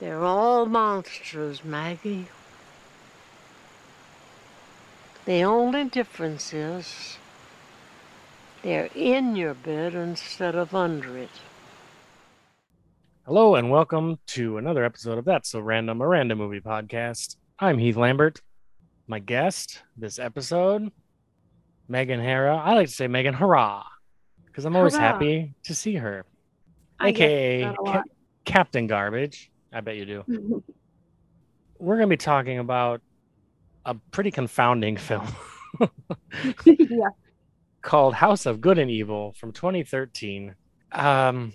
They're all monsters, Maggie. The only difference is they're in your bed instead of under it. Hello and welcome to another episode of That's So Random, a random movie podcast. I'm Heath Lambert. My guest this episode, Megan Hara. I like to say Megan Hurrah because I'm always Hurrah. happy to see her. I AKA Ca- Captain Garbage. I bet you do. We're going to be talking about a pretty confounding film yeah. called House of Good and Evil from 2013. Um,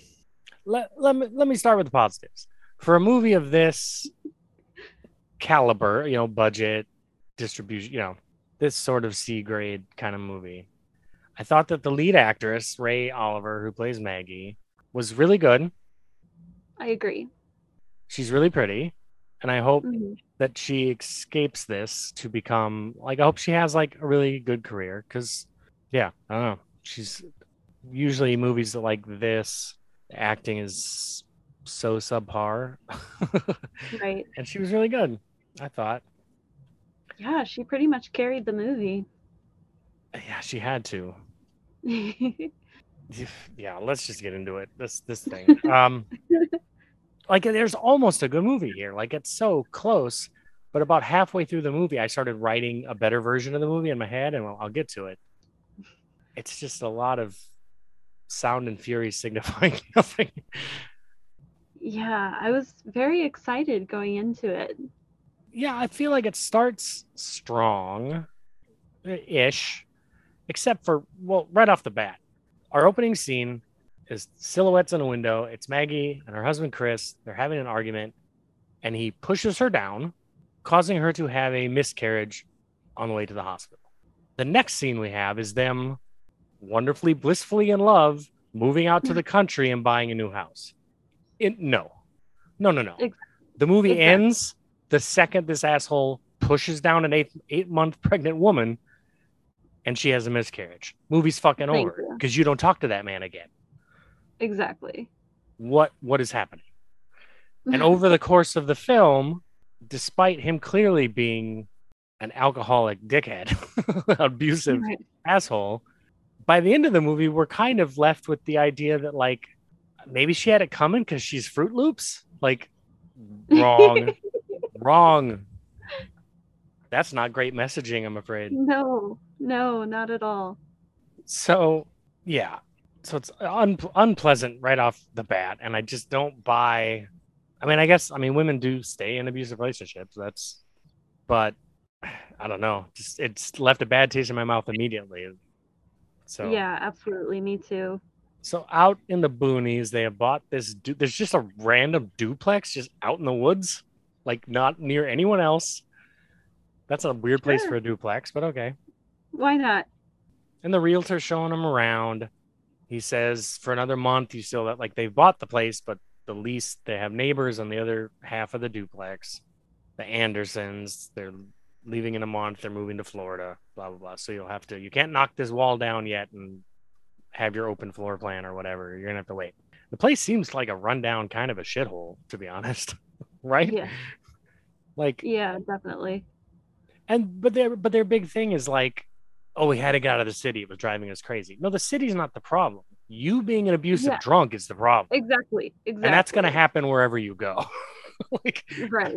let, let, me, let me start with the positives. For a movie of this caliber, you know, budget, distribution, you know, this sort of C grade kind of movie, I thought that the lead actress, Ray Oliver, who plays Maggie, was really good. I agree. She's really pretty. And I hope Mhm. that she escapes this to become like I hope she has like a really good career because yeah, I don't know. She's usually movies that like this acting is so subpar. Right. and she was really good, I thought. Yeah, she pretty much carried the movie. Yeah, she had to. Yeah, let's just get into it. This this thing. Um like there's almost a good movie here. Like it's so close, but about halfway through the movie I started writing a better version of the movie in my head and I'll, get to it. It's just a lot of sound and fury signifying nothing. yeah, I was very excited going into it. yeah, I feel like it starts strong uh, ish, except for, well, right off the bat. Our opening scene is silhouettes in a window. It's Maggie and her husband, Chris. They're having an argument, and he pushes her down, causing her to have a miscarriage on the way to the hospital. The next scene we have is them wonderfully, blissfully in love, moving out to hmm. the country and buying a new house. It, no, no, no, no. The movie exactly. ends the second this asshole pushes down an eight eight month pregnant woman and she has a miscarriage. Movie's fucking Thank over you. because you don't talk to that man again. Exactly. What what is happening? And over the course of the film, despite him clearly being an alcoholic dickhead, abusive Right. asshole, by the end of the movie, we're kind of left with the idea that like maybe she had it coming because she's Fruit Loops. Like wrong, wrong. That's not great messaging, I'm afraid. No, no, not at all. So yeah, so it's un- unpleasant right off the bat, and I just don't buy. I mean, I guess I mean women do stay in abusive relationships. That's, but I don't know. Just it's left a bad taste in my mouth immediately. So Yeah, absolutely. Me too. So out in the boonies, they have bought this. Du- There's just a random duplex just out in the woods, like not near anyone else. That's a weird place for a duplex, but okay. Why not? And the realtor's showing them around. He says for another month, you still that like they've bought the place, but the lease they have neighbors on the other half of the duplex. The Andersons, they're leaving in a month. They're moving to Florida. Blah blah blah. So you'll have to. You can't knock this wall down yet and have your open floor plan or whatever. You're gonna have to wait. The place seems like a rundown kind of a shithole, to be honest. right? Yeah. Like Yeah, definitely. and but their but their big thing is like, oh, we had to get out of the city. It was driving us crazy. No, the city's not the problem. You being an abusive Yeah. drunk is the problem. Exactly. Exactly. And that's gonna happen wherever you go. like Right.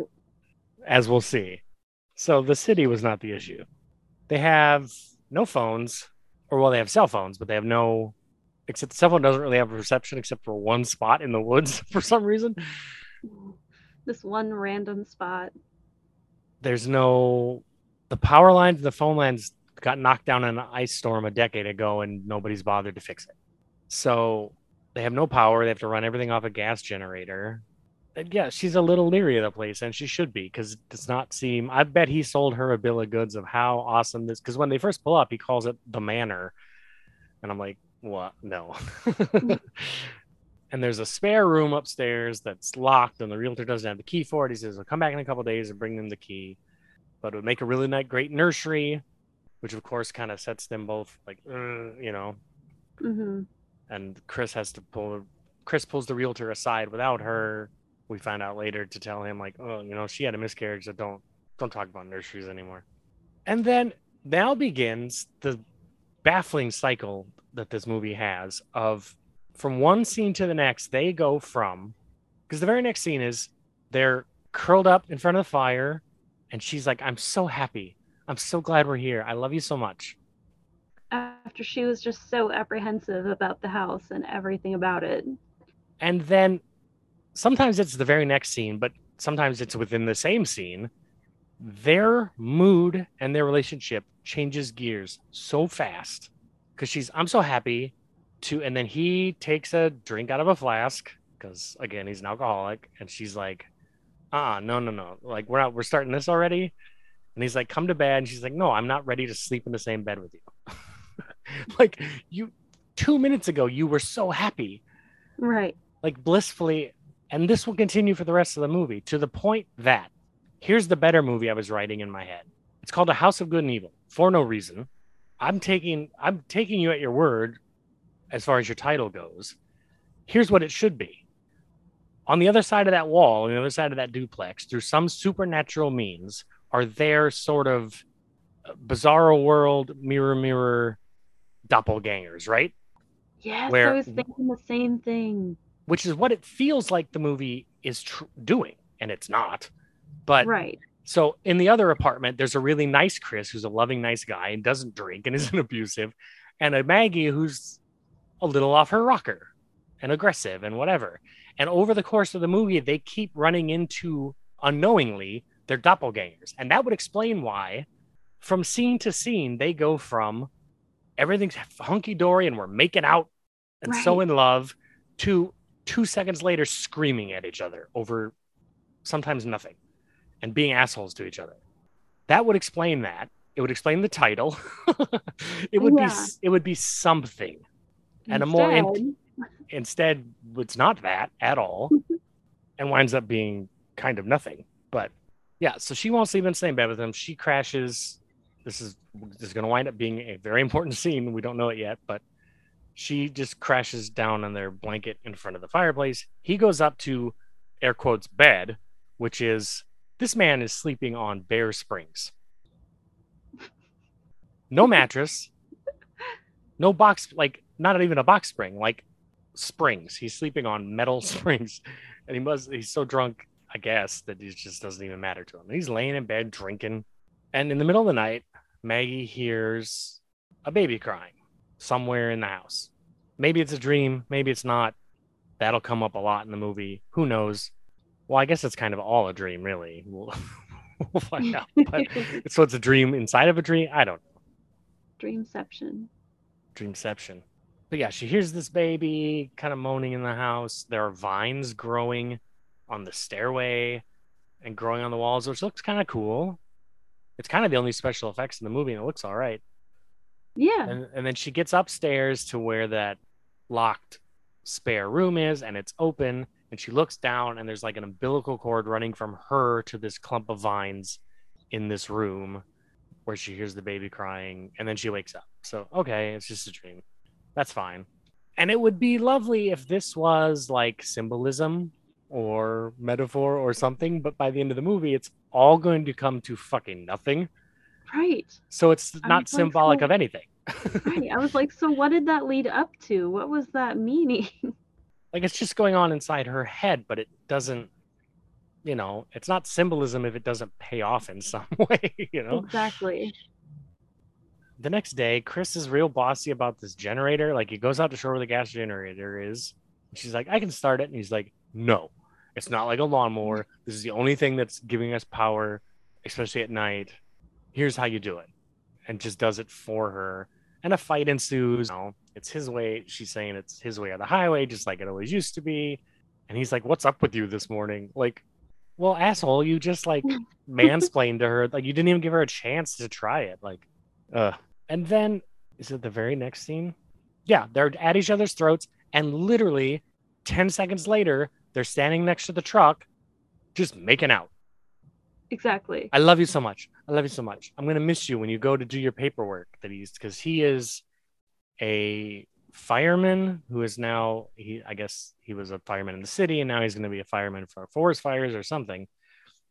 as we'll see. So the city was not the issue. They have no phones, or well, they have cell phones, but they have no. Except the cell phone doesn't really have a reception except for one spot in the woods for some reason. This one random spot. There's no. The power lines, the phone lines got knocked down in an ice storm a decade ago, and nobody's bothered to fix it. So they have no power. They have to run everything off a gas generator. And yeah, she's a little leery of the place, and she should be because it does not seem. I bet he sold her a bill of goods of how awesome this. Because when they first pull up, he calls it the manor, and I'm like, what? No. and there's a spare room upstairs that's locked, and the realtor doesn't have the key for it. He says, "I'll come back in a couple days and bring them the key." But it would make a really nice, great nursery, which of course kind of sets them both like, "Uh," you know. hmm And Chris has to pull. Chris pulls the realtor aside without her, we find out later to tell him like, oh, you know, she had a miscarriage, so don't don't talk about nurseries anymore. And then now begins the baffling cycle that this movie has of from one scene to the next, they go from because the very next scene is they're curled up in front of the fire, and she's like, I'm so happy. I'm so glad we're here. I love you so much. After she was just so apprehensive about the house and everything about it. And then sometimes it's the very next scene, but sometimes it's within the same scene. Their mood and their relationship changes gears so fast because she's, I'm so happy to, and then he takes a drink out of a flask because again, he's an alcoholic. And she's like, ah, no, no, no. Like, we're not, we're starting this already. And he's like, come to bed. And she's like, no, I'm not ready to sleep in the same bed with you. like, you, two minutes ago, you were so happy. Right. Like, blissfully. And this will continue for the rest of the movie to the point that here's the better movie I was writing in my head. It's called A House of Good and Evil for no reason. I'm taking I'm taking you at your word as far as your title goes. Here's what it should be. On the other side of that wall, on the other side of that duplex, through some supernatural means, are their sort of bizarro world mirror mirror doppelgangers, right? Yes, Where- I was thinking the same thing. Which is what it feels like the movie is tr- doing, and it's not. But right. So in the other apartment, there's a really nice Chris who's a loving, nice guy and doesn't drink and isn't abusive, and a Maggie who's a little off her rocker and aggressive and whatever. And over the course of the movie, they keep running into unknowingly their doppelgangers. And that would explain why, from scene to scene, they go from everything's hunky dory and we're making out and so in love to two seconds later screaming at each other over sometimes nothing and being assholes to each other. That would explain that. It would explain the title. it would be Yeah. s- it would be something. And a more in- Instead, Instead, it's not that at all, mm-hmm. and winds up being kind of nothing. But yeah, so she won't sleep in the same bed with him. She crashes. This is this is going to wind up being a very important scene. We don't know it yet, but she just crashes down on their blanket in front of the fireplace. He goes up to air quotes bed, which is this man is sleeping on bare springs. No mattress, no box, like not even a box spring, like springs. He's sleeping on metal springs, and he must. He's so drunk, I guess, that it just doesn't even matter to him. He's laying in bed drinking, and in the middle of the night, Maggie hears a baby crying somewhere in the house. Maybe it's a dream, maybe it's not. That'll come up a lot in the movie. Who knows? Well, I guess it's kind of all a dream, really. We'll, we'll find out. But so it's a dream inside of a dream. I don't know. Dreamception. Dreamception. But yeah, she hears this baby kind of moaning in the house. There are vines growing on the stairway and growing on the walls, which looks kind of cool. It's kind of the only special effects in the movie, and it looks all right. Yeah. And, and then she gets upstairs to where that locked spare room is, and it's open. And she looks down, and there's like an umbilical cord running from her to this clump of vines in this room where she hears the baby crying, and then she wakes up. So, okay, it's just a dream. That's fine. And it would be lovely if this was like symbolism or metaphor or something, but by the end of the movie, it's all going to come to fucking nothing. Right. So it's I not was like, symbolic so- of anything. Right. I was like, so what did that lead up to? What was that meaning? like it's just going on inside her head, but it doesn't, you know, it's not symbolism if it doesn't pay off in some way, you know. Exactly. The next day, Chris is real bossy about this generator. Like he goes out to show where the gas generator is. She's like, I can start it. And he's like, No, it's not like a lawnmower. This is the only thing that's giving us power, especially at night. Here's how you do it. And just does it for her. And a fight ensues. You know, it's his way. She's saying it's his way or the highway, just like it always used to be. And he's like, What's up with you this morning? Like, well, asshole, you just like mansplained to her. Like, you didn't even give her a chance to try it. Like, uh. And then, is it the very next scene? Yeah, they're at each other's throats. And literally 10 seconds later, they're standing next to the truck, just making out. Exactly. I love you so much. I love you so much. I'm gonna miss you when you go to do your paperwork that he's because he is a fireman who is now he I guess he was a fireman in the city and now he's going to be a fireman for forest fires or something.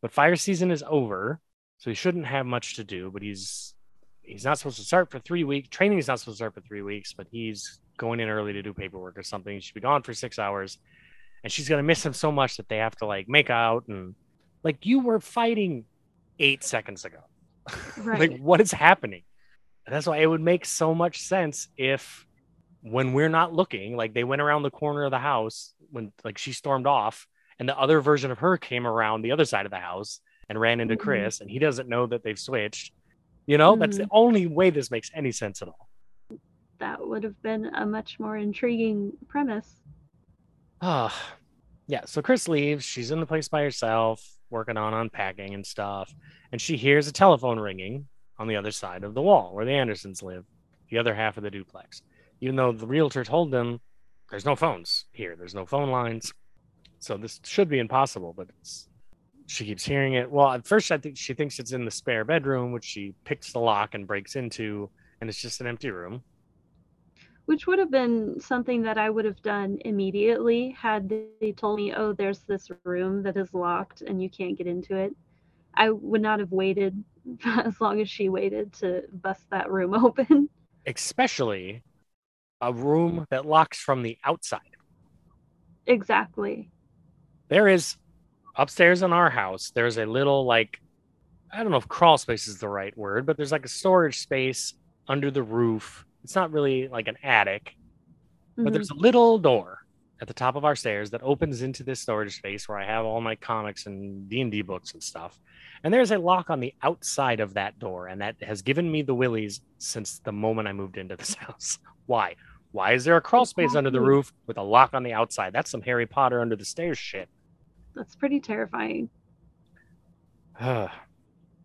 But fire season is over, so he shouldn't have much to do. But he's he's not supposed to start for three weeks. Training is not supposed to start for three weeks, but he's going in early to do paperwork or something. He should be gone for six hours, and she's gonna miss him so much that they have to like make out and like you were fighting eight seconds ago. Right. like what is happening? And that's why it would make so much sense if when we're not looking, like they went around the corner of the house when like she stormed off, and the other version of her came around the other side of the house and ran into Mhm. Chris, and he doesn't know that they've switched. You know, that's the only way this makes any sense at all. that would have been a much more intriguing premise. Ah, yeah. So Chris leaves. She's in the place by herself, working on unpacking and stuff. And she hears a telephone ringing on the other side of the wall where the Andersons live, the other half of the duplex. Even though the realtor told them there's no phones here, there's no phone lines. So this should be impossible, but she keeps hearing it. Well, at first I think she thinks it's in the spare bedroom, which she picks the lock and breaks into, and it's just an empty room. Which would have been something that I would have done immediately had they told me, oh, there's this room that is locked and you can't get into it. I would not have waited as long as she waited to bust that room open. Especially a room that locks from the outside. exactly. there is upstairs in our house there's a little like i don't know if crawl space is the right word but there's like a storage space under the roof it's not really like an attic but Mhm. there's a little door at the top of our stairs that opens into this storage space where i have all my comics and d&d books and stuff and there's a lock on the outside of that door and that has given me the willies since the moment i moved into this house why why is there a crawl space under the roof with a lock on the outside that's some harry potter under the stairs shit That's pretty terrifying. I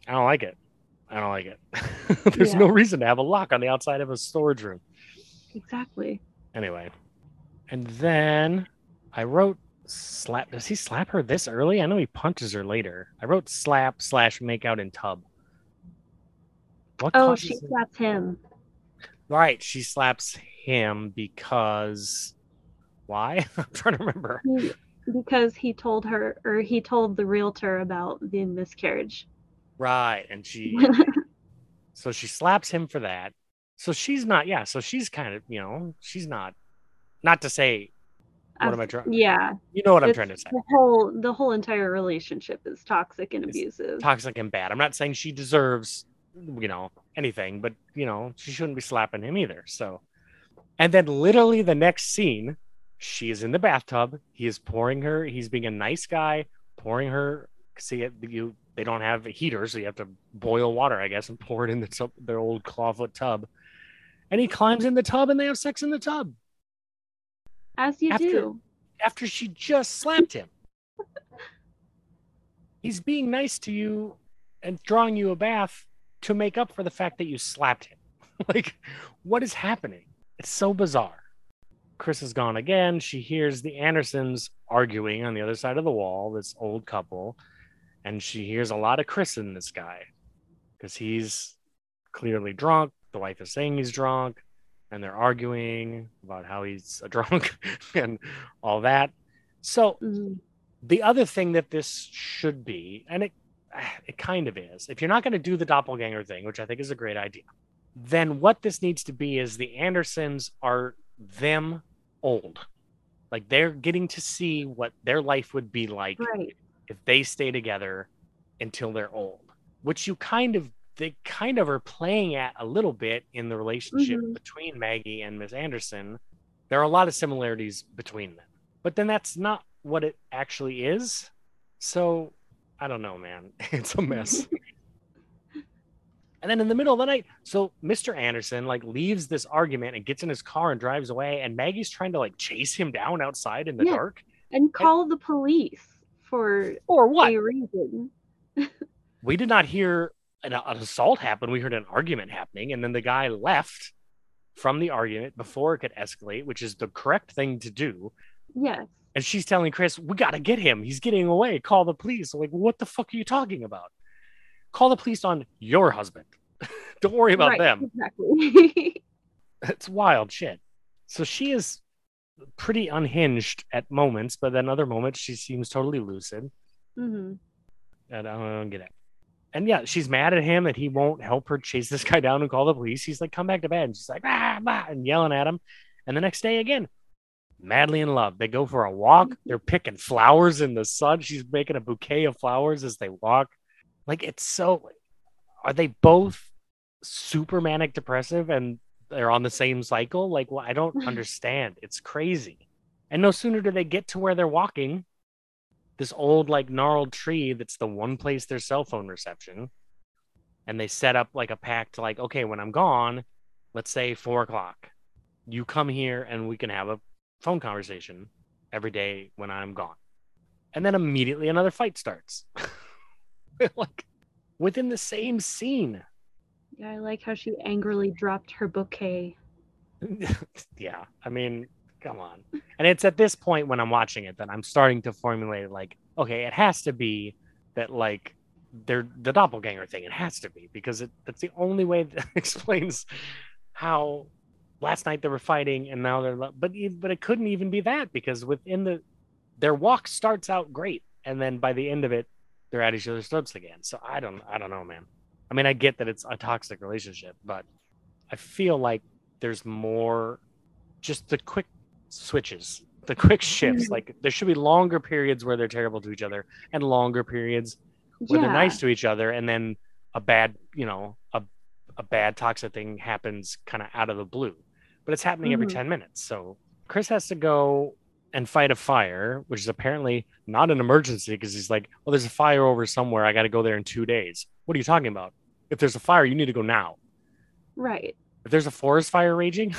don't like it. I don't like it. There's Yeah. no reason to have a lock on the outside of a storage room. Exactly. Anyway, and then I wrote slap. Does he slap her this early? I know he punches her later. I wrote slap slash make out in tub. What Oh, she it- slaps him Right, she slaps him because why? I'm trying to remember. He- because he told her, or he told the realtor about the miscarriage. Right, and she So she slaps him for that. So she's not, yeah. So she's kind of, you know, she's not, not to say, what am I trying? Yeah, You know what I'm trying to say. the whole the whole entire relationship is toxic and It's abusive. Toxic and bad. I'm not saying she deserves, you know, anything, but, you know, she shouldn't be slapping him either. So, and then literally the next scene, she is in the bathtub. He is pouring her, he's being a nice guy, pouring her. See, it, you, they don't have a heater, so you have to boil water, I guess, and pour it in the tub, their old clawfoot tub. And he climbs in the tub and they have sex in the tub. As you after- do. after she just slapped him. He's being nice to you and drawing you a bath to make up for the fact that you slapped him. like, what is happening? It's so bizarre. Chris is gone again. She hears the Andersons arguing on the other side of the wall, this old couple, and she hears a lot of Chris in this guy because he's clearly drunk. The wife is saying he's drunk, and they're arguing about how he's a drunk and all that. So Mhm. the other thing that this should be, and it it kind of is, if you're not going to do the doppelganger thing, which I think is a great idea, then what this needs to be is the Andersons are them old. Like they're getting to see what their life would be like Right. If they stay together until they're old, which you kind of they kind of are playing at a little bit in the relationship Mhm. between Maggie and Miss Anderson. There are a lot of similarities between them, but then that's not what it actually is. So I don't know, man. It's a mess. and then in the middle of the night, so Mr. Anderson like leaves this argument and gets in his car and drives away, and Maggie's trying to like chase him down outside in the Yeah. dark. And call the police for Or what? a reason. we did not hear an, an assault happen. We heard an argument happening, and then the guy left from the argument before it could escalate, which is the correct thing to do. Yes. And she's telling Chris, "We got to get him. He's getting away. Call the police." like, what the fuck are you talking about? Call the police on your husband. Don't worry about right, them. Exactly. It's wild shit. So she is pretty unhinged at moments, but then other moments she seems totally lucid. hmm And I don't get it. And yeah, she's mad at him that he won't help her chase this guy down and call the police. He's like, come back to bed. And she's like, ah, bah, and yelling at him. And the next day again, madly in love. They go for a walk. They're picking flowers in the sun. She's making a bouquet of flowers as they walk. Like it's so are they both super manic depressive and they're on the same cycle? Like well, I don't understand. It's crazy. And no sooner do they get to where they're walking, this old like gnarled tree that's the one place there's cell phone reception. And they set up like a pact like, okay, when I'm gone, let's say four o'clock, you come here and we can have a phone conversation every day when I'm gone. And then immediately another fight starts. like within the same scene. Yeah, I like how she angrily dropped her bouquet. yeah, I mean, come on. And it's at this point when I'm watching it that I'm starting to formulate like, okay, it has to be that like they're the doppelganger thing. It has to be because it, that's the only way that explains how last night they were fighting and now they're but but it couldn't even be that because within the their walk starts out great and then by the end of it they're at each other's throats again. So I don't I don't know, man. I mean, I get that it's a toxic relationship, but I feel like there's more just the quick switches, the quick shifts. Mhm. Like there should be longer periods where they're terrible to each other and longer periods where yeah. they're nice to each other and then a bad, you know, a a bad toxic thing happens kind of out of the blue. But it's happening every Mhm. 10 minutes. So Chris has to go and fight a fire, which is apparently not an emergency because he's like, well, there's a fire over somewhere. I got to go there in two days. What are you talking about? If there's a fire, you need to go now. Right. If there's a forest fire raging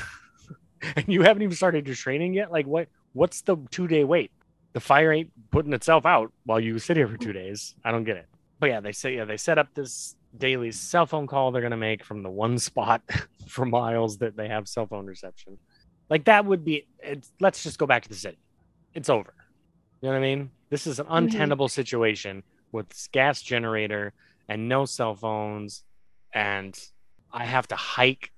and you haven't even started your training yet, like what? What's the two day wait? The fire ain't putting itself out while you sit here for two days. I don't get it. But yeah, they say yeah they set up this daily cell phone call they're gonna make from the one spot for miles that they have cell phone reception. Like that would be. It's, let's just go back to the city. It's over. You know what I mean? This is an mm-hmm. untenable situation with this gas generator and no cell phones, and I have to hike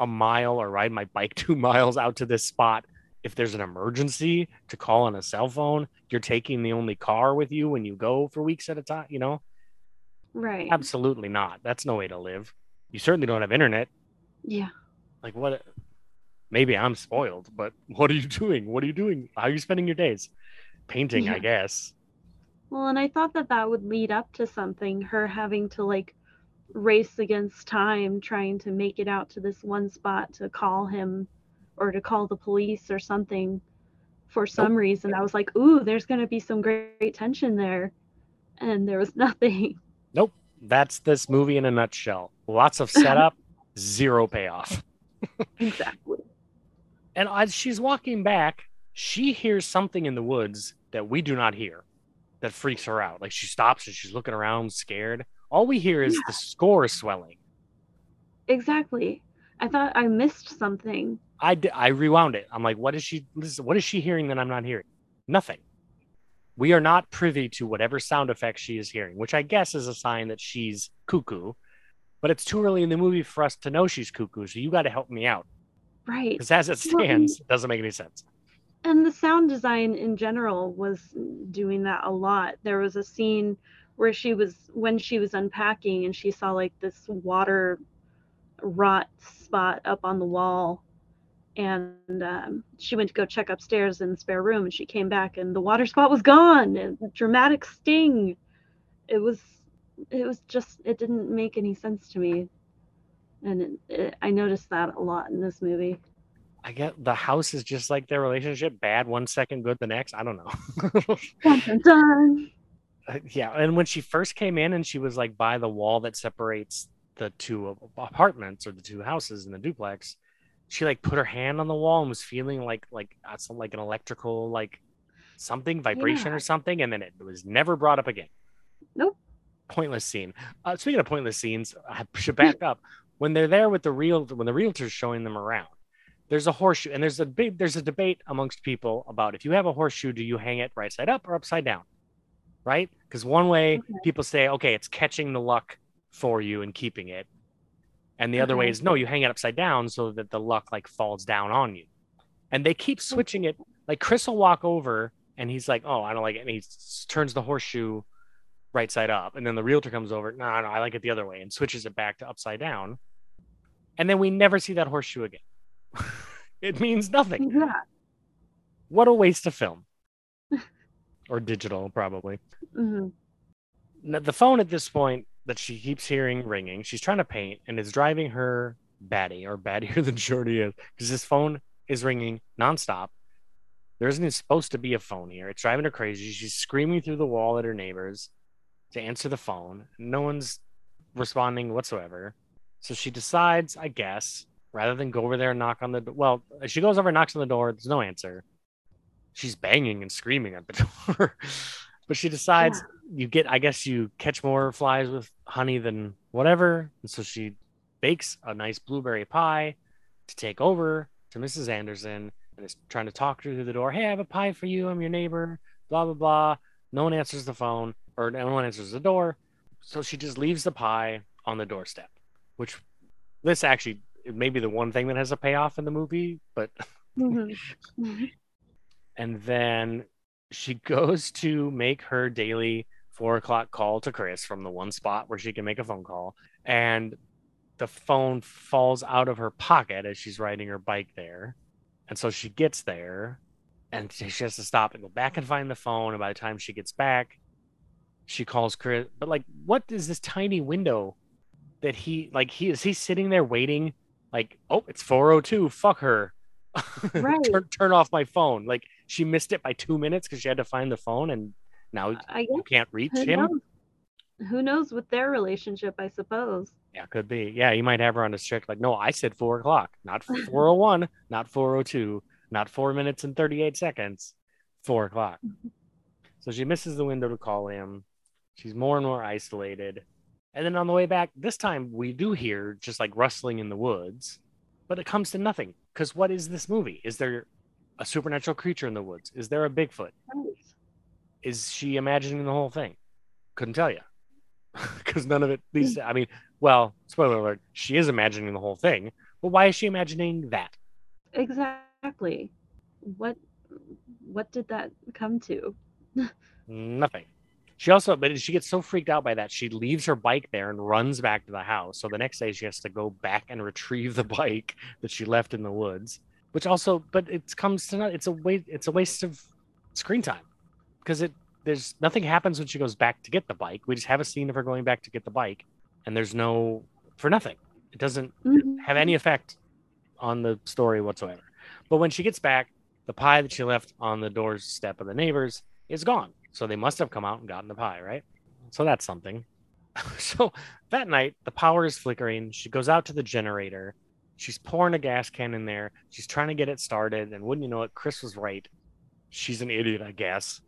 a mile or ride my bike two miles out to this spot. If there's an emergency to call on a cell phone, you're taking the only car with you when you go for weeks at a time. You know, Right. absolutely not. That's no way to live. You certainly don't have internet. Yeah. Like what? Maybe I'm spoiled, but what are you doing? What are you doing? How are you spending your days? Painting, I guess. Well, and I thought that that would lead up to something, her having to like race against time, trying to make it out to this one spot to call him or to call the police or something for some oh. reason. I was like, ooh, there's going to be some great tension there. And there was nothing. Nope. That's this movie in a nutshell. Lots of setup, zero payoff. exactly. And as she's walking back, she hears something in the woods that we do not hear that freaks her out. Like she stops and she's looking around scared. All we hear is the score swelling. Exactly. I thought I missed something. I, d- I rewound it. I'm like, what is she listen, what is she hearing that I'm not hearing? Nothing. We are not privy to whatever sound effects she is hearing, which I guess is a sign that she's cuckoo. But it's too early in the movie for us to know she's cuckoo, so you got to help me out Right. because as it Well, stands, it doesn't make any sense. And the sound design in general was doing that a lot. There was a scene where she was when she was unpacking and she saw like this water rot spot up on the wall. And um, she went to go check upstairs in the spare room and she came back and the water spot was gone and dramatic sting. It was it was just it didn't make any sense to me. And it, it, i noticed that a lot in this movie I get the house is just like their relationship, bad one second, good the next. I don't know. dun, dun. Uh, yeah, and when she first came in and she was like by the wall that separates the two apartments or the two houses in the duplex, she like put her hand on the wall and was feeling like like uh, some like an electrical like something vibration Yeah. or something, and then it was never brought up again. Nope. Pointless scene. Uh, speaking of pointless scenes, I should back up. When they're there with the real when the realtor's showing them around, there's a horseshoe and there's a big there's a debate amongst people about if you have a horseshoe, do you hang it right side up or upside down? Right? Because one way Okay. people say, okay, it's catching the luck for you and keeping it. And the other way is no, you hang it upside down so that the luck like falls down on you. and they keep switching it. Like Chris will walk over and he's like, "Oh, I don't like it," and he turns the horseshoe right side up, and then the realtor comes over. No, no, I like it the other way, and switches it back to upside down, and then we never see that horseshoe again. it means nothing. Yeah. What a waste of film, or digital, probably. hmm Now, the phone at this point that she keeps hearing ringing, she's trying to paint and it's driving her batty or battier than Shorty is because this phone is ringing nonstop. There isn't even supposed to be a phone here. It's driving her crazy. She's screaming through the wall at her neighbors to answer the phone. No one's responding whatsoever. So she decides, I guess, rather than go over there and knock on the door. Well, she goes over and knocks on the door. There's no answer. She's banging and screaming at the door. but she decides you get i guess you catch more flies with honey than whatever and so she bakes a nice blueberry pie to take over to mrs anderson and is trying to talk to her through the door hey i have a pie for you i'm your neighbor blah blah blah no one answers the phone or no one answers the door so she just leaves the pie on the doorstep which this actually it may be the one thing that has a payoff in the movie but hmm and then she goes to make her daily four o'clock call to Chris from the one spot where she can make a phone call, and the phone falls out of her pocket as she's riding her bike there, and so she gets there, and she has to stop and go back and find the phone. And by the time she gets back, she calls Chris. But like, what is this tiny window that he like? He is he sitting there waiting? Like, oh, it's four oh two. Fuck her. Right. turn, turn off my phone. Like she missed it by two minutes because she had to find the phone, and now I you can't reach who him. knows? Who knows with their relationship? I suppose. Yeah, could be. Yeah, you might have her on a strict like, no, I said four o'clock, not four oh one, not four oh two, not four minutes and thirty eight seconds, four o'clock. Mm-hmm. So she misses the window to call him. She's more and more isolated. And then on the way back, this time we do hear just like rustling in the woods, but it comes to nothing. Because what is this movie? Is there a supernatural creature in the woods? Is there a Bigfoot? Is she imagining the whole thing? Couldn't tell you. Because none of it, these, I mean, well, spoiler alert, she is imagining the whole thing, but why is she imagining that? Exactly. What what did that come to? Nothing. She also, but she gets so freaked out by that, she leaves her bike there and runs back to the house. So the next day, she has to go back and retrieve the bike that she left in the woods. Which also, but it comes to not. It's a waste. It's a waste of screen time because it there's nothing happens when she goes back to get the bike. We just have a scene of her going back to get the bike, and there's no for nothing. It doesn't Mhm. have any effect on the story whatsoever. But when she gets back, the pie that she left on the doorstep of the neighbors is gone. So they must have come out and gotten the pie, right? So that's something. so that night, the power is flickering. She goes out to the generator. She's pouring a gas can in there. She's trying to get it started. And wouldn't you know it, Chris was right. She's an idiot, I guess,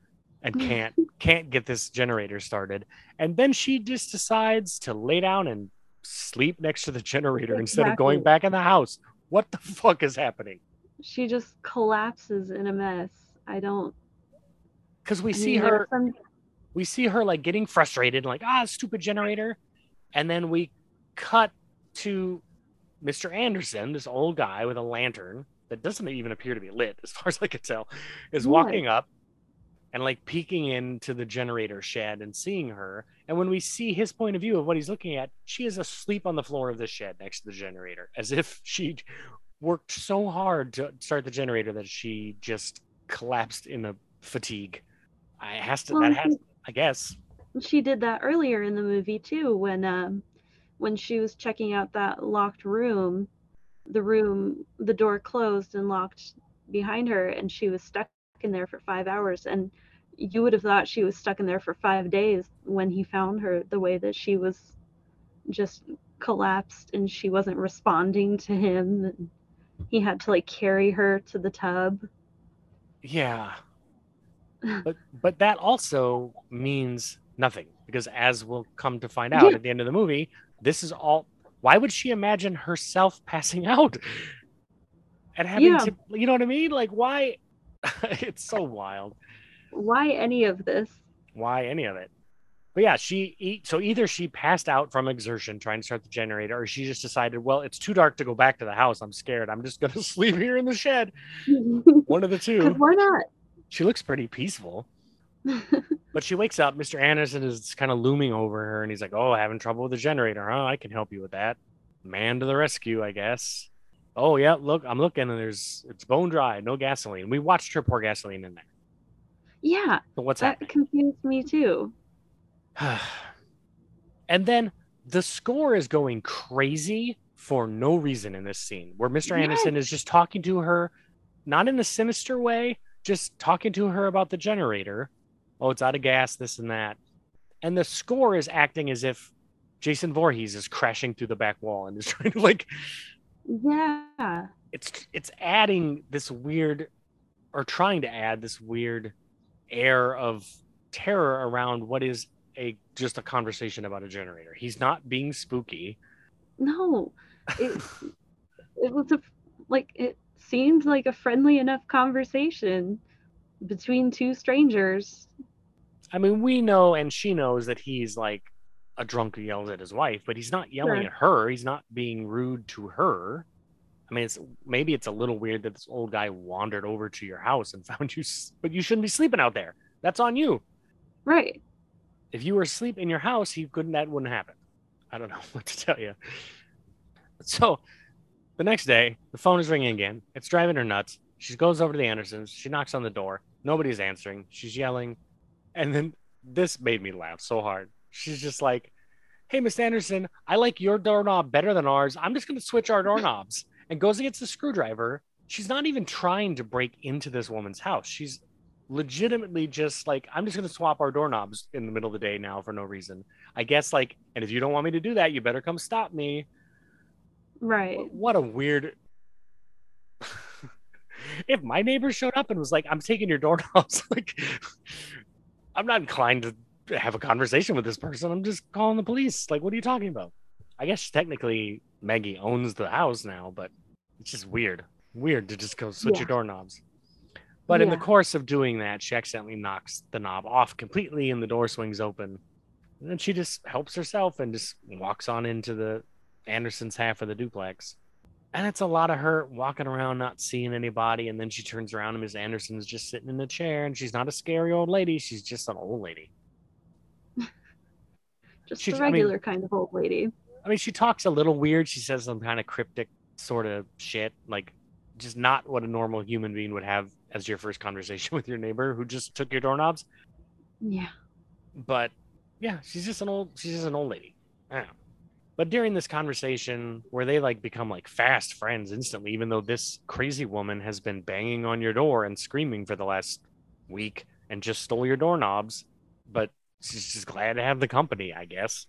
and can't can't get this generator started. And then she just decides to lay down and sleep next to the generator instead of going back in the house. What the fuck is happening? She just collapses in a mess. I don't Because we see her we see her like getting frustrated, like, ah, stupid generator. And then we cut to Mr. Anderson, this old guy with a lantern that doesn't even appear to be lit, as far as I could tell, is walking up and like peeking into the generator shed and seeing her. And when we see his point of view of what he's looking at, she is asleep on the floor of the shed next to the generator, as if she worked so hard to start the generator that she just collapsed in a fatigue. I has to Well, that has I guess. she did that earlier in the movie too when um when she was checking out that locked room the room the door closed and locked behind her and she was stuck in there for five hours and you would have thought she was stuck in there for five days when he found her the way that she was just collapsed and she wasn't responding to him and he had to like carry her to the tub Yeah. But but that also means nothing because as we'll come to find out Yeah. at the end of the movie, this is all why would she imagine herself passing out and having Yeah. to you know what I mean? Like why it's so wild. why any of this Why any of it? But yeah, she eat so either she passed out from exertion trying to start the generator, or she just decided, well, it's too dark to go back to the house. I'm scared. I'm just gonna sleep here in the shed. One of the two. why not? She looks pretty peaceful. But she wakes up. Mr. Anderson is kind of looming over her, and he's like, "Oh, having trouble with the generator? Huh? I can help you with that. Man to the rescue, I guess." Oh yeah, look, I'm looking, and there's it's bone dry, no gasoline. We watched her pour gasoline in there. yeah, So what's that happening? confused me too. and then the score is going crazy for no reason in this scene, where Mr. Anderson is just talking to her, not in a sinister way, just talking to her about the generator. Oh, it's out of gas, this and that. And the score is acting as if Jason Voorhees is crashing through the back wall and is trying to like Yeah. it's it's adding this weird or trying to add this weird air of terror around what is a just a conversation about a generator. He's not being spooky. No, it it was a like it seemed like a friendly enough conversation between two strangers. I mean, we know and she knows that he's like a drunk who yells at his wife, but he's not yelling Sure. at her. He's not being rude to her. I mean, it's maybe it's a little weird that this old guy wandered over to your house and found you, but you shouldn't be sleeping out there. That's on you. Right. If you were asleep in your house, he couldn't. That wouldn't happen. I don't know what to tell you. So, the next day, the phone is ringing again. It's driving her nuts. She goes over to the Andersons. She knocks on the door. Nobody's answering. She's yelling, and then this made me laugh so hard. She's just like, "Hey, Miss Anderson, I like your doorknob better than ours. I'm just going to switch our doorknobs." And goes gets the screwdriver. She's not even trying to break into this woman's house. She's legitimately just like, I'm just going to swap our doorknobs in the middle of the day now for no reason. I guess, like, and if you don't want me to do that, you better come stop me. Right. What, a weird. if my neighbor showed up and was like, I'm taking your doorknobs, like, I'm not inclined to have a conversation with this person. I'm just calling the police. Like, what are you talking about? I guess technically Maggie owns the house now, but it's just weird. Weird to just go switch Yeah. your doorknobs. But in the course of doing that, she accidentally knocks the knob off completely and the door swings open. And then she just helps herself and just walks on into the Anderson's half of the duplex. And it's a lot of her walking around, not seeing anybody. And then she turns around and Miss Anderson's just sitting in a chair and she's not a scary old lady. She's just an old lady. Just a I mean- regular kind of old lady. I mean, she talks a little weird. She says some kind of cryptic sort of shit, like just not what a normal human being would have as your first conversation with your neighbor who just took your doorknobs. Yeah. But yeah, she's just an old she's just an old lady. I don't know. But during this conversation where they like become like fast friends instantly, even though this crazy woman has been banging on your door and screaming for the last week and just stole your doorknobs, but she's just glad to have the company, I guess.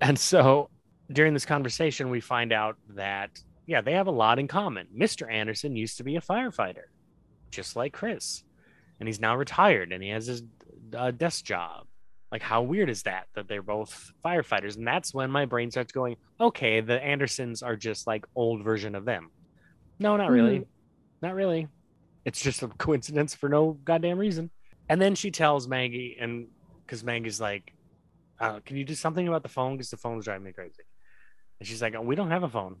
And so during this conversation, we find out that yeah, they have a lot in common. Mr. Anderson used to be a firefighter, just like Chris, and he's now retired and he has his uh, desk job. Like, how weird is that that they're both firefighters? And that's when my brain starts going, okay, the Andersons are just like old version of them. No, not really, not really. It's just a coincidence for no goddamn reason. And then she tells Maggie, and because Maggie's like, uh, "Can you do something about the phone? Because the phone's driving me crazy." And she's like, oh, "We don't have a phone.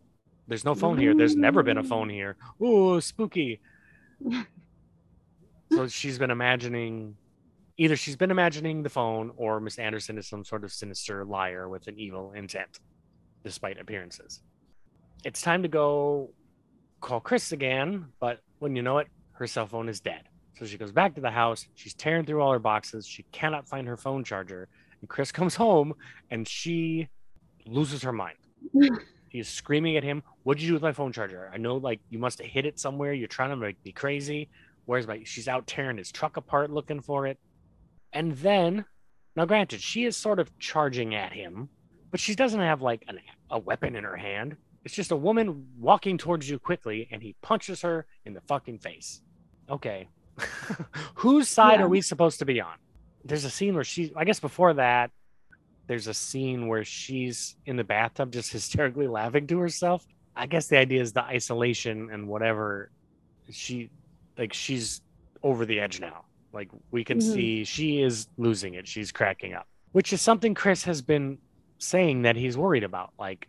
There's no phone here. There's never been a phone here. Ooh, spooky." so she's been imagining, either she's been imagining the phone, or Miss Anderson is some sort of sinister liar with an evil intent, despite appearances. It's time to go call Chris again, but when you know it, her cell phone is dead. So she goes back to the house. She's tearing through all her boxes. She cannot find her phone charger. And Chris comes home and she loses her mind. He's screaming at him, What'd you do with my phone charger? I know like you must have hid it somewhere. You're trying to make me crazy. Where's my she's out tearing his truck apart looking for it. And then now granted, she is sort of charging at him, but she doesn't have like an, a weapon in her hand. It's just a woman walking towards you quickly, and he punches her in the fucking face. Okay. Whose side Yeah. are we supposed to be on? There's a scene where she, I guess before that, there's a scene where she's in the bathtub just hysterically laughing to herself. I guess the idea is the isolation and whatever she, like, she's over the edge now. Like, we can Mhm. see she is losing it. She's cracking up. which is something Chris has been saying that he's worried about. Like,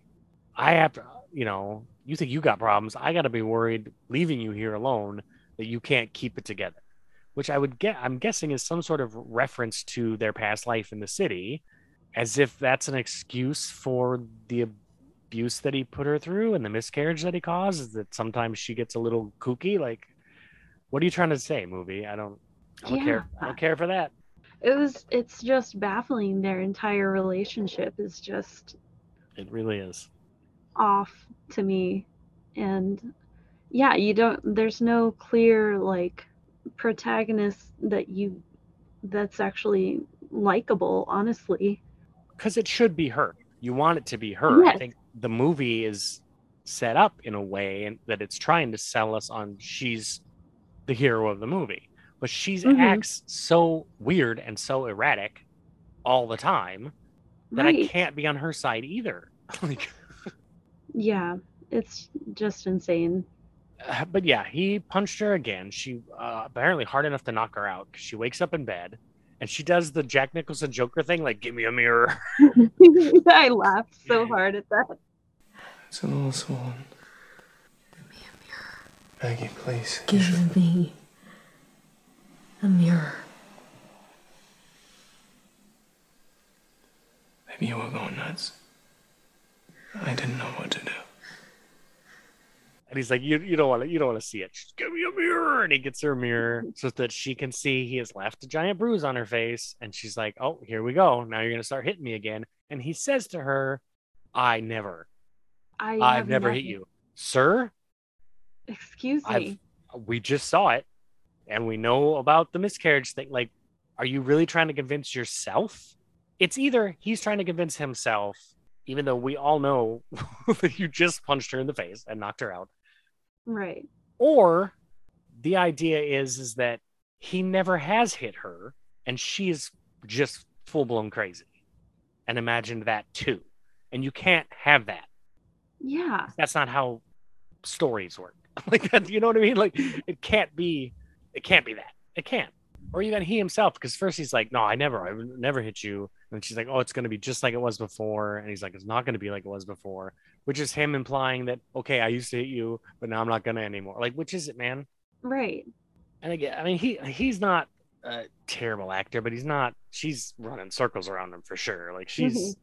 I have to, you know, you think you got problems. I got to be worried leaving you here alone that you can't keep it together, which I would get, I'm guessing is some sort of reference to their past life in the city, as if that's an excuse for the abuse that he put her through and the miscarriage that he caused. Is that sometimes she gets a little kooky? Like, what are you trying to say, movie? I don't, I don't care. I don't care for that. It was it's just baffling their entire relationship is just It really is. off to me and yeah you don't there's no clear like protagonist that you that's actually likable honestly because it should be her. You want it to be her. I think the movie is set up in a way and that it's trying to sell us on she's the hero of the movie, but she's Mhm. acts so weird and so erratic all the time that I can't be on her side either. like, yeah it's just insane uh, but yeah, he punched her again. She uh, apparently hard enough to knock her out. 'cause She wakes up in bed and she does the Jack Nicholson Joker thing, like "Give me a mirror." i laughed so hard at that It's a little swollen. Maggie, please. Give me a mirror. Maybe you were going nuts. I didn't know what to do. And he's like, "You you don't want to you don't want to see it. Just give me a mirror." And he gets her a mirror so that she can see he has left a giant bruise on her face. And she's like, "Oh, here we go. Now you're gonna start hitting me again." And he says to her, "I never, i I've have never hit you, sir. excuse I've- me We just saw it, and we know about the miscarriage thing. Like, are you really trying to convince yourself? It's either he's trying to convince himself." Even though we all know that you just punched her in the face and knocked her out, right or the idea is is that he never has hit her and she is just full-blown crazy and imagined that too and you can't have that yeah that's not how stories work like that you know what i mean like it can't be it can't be that. It can't. Or even he himself because first he's like no i never i would never hit you. And she's like oh it's going to be just like it was before. And he's like it's not going to be like it was before which is him implying that okay i used to hit you but now i'm not going to anymore. Like which is it man? Right. And again i mean he he's not a terrible actor but he's not she's running circles around him for sure. Like she's mm-hmm.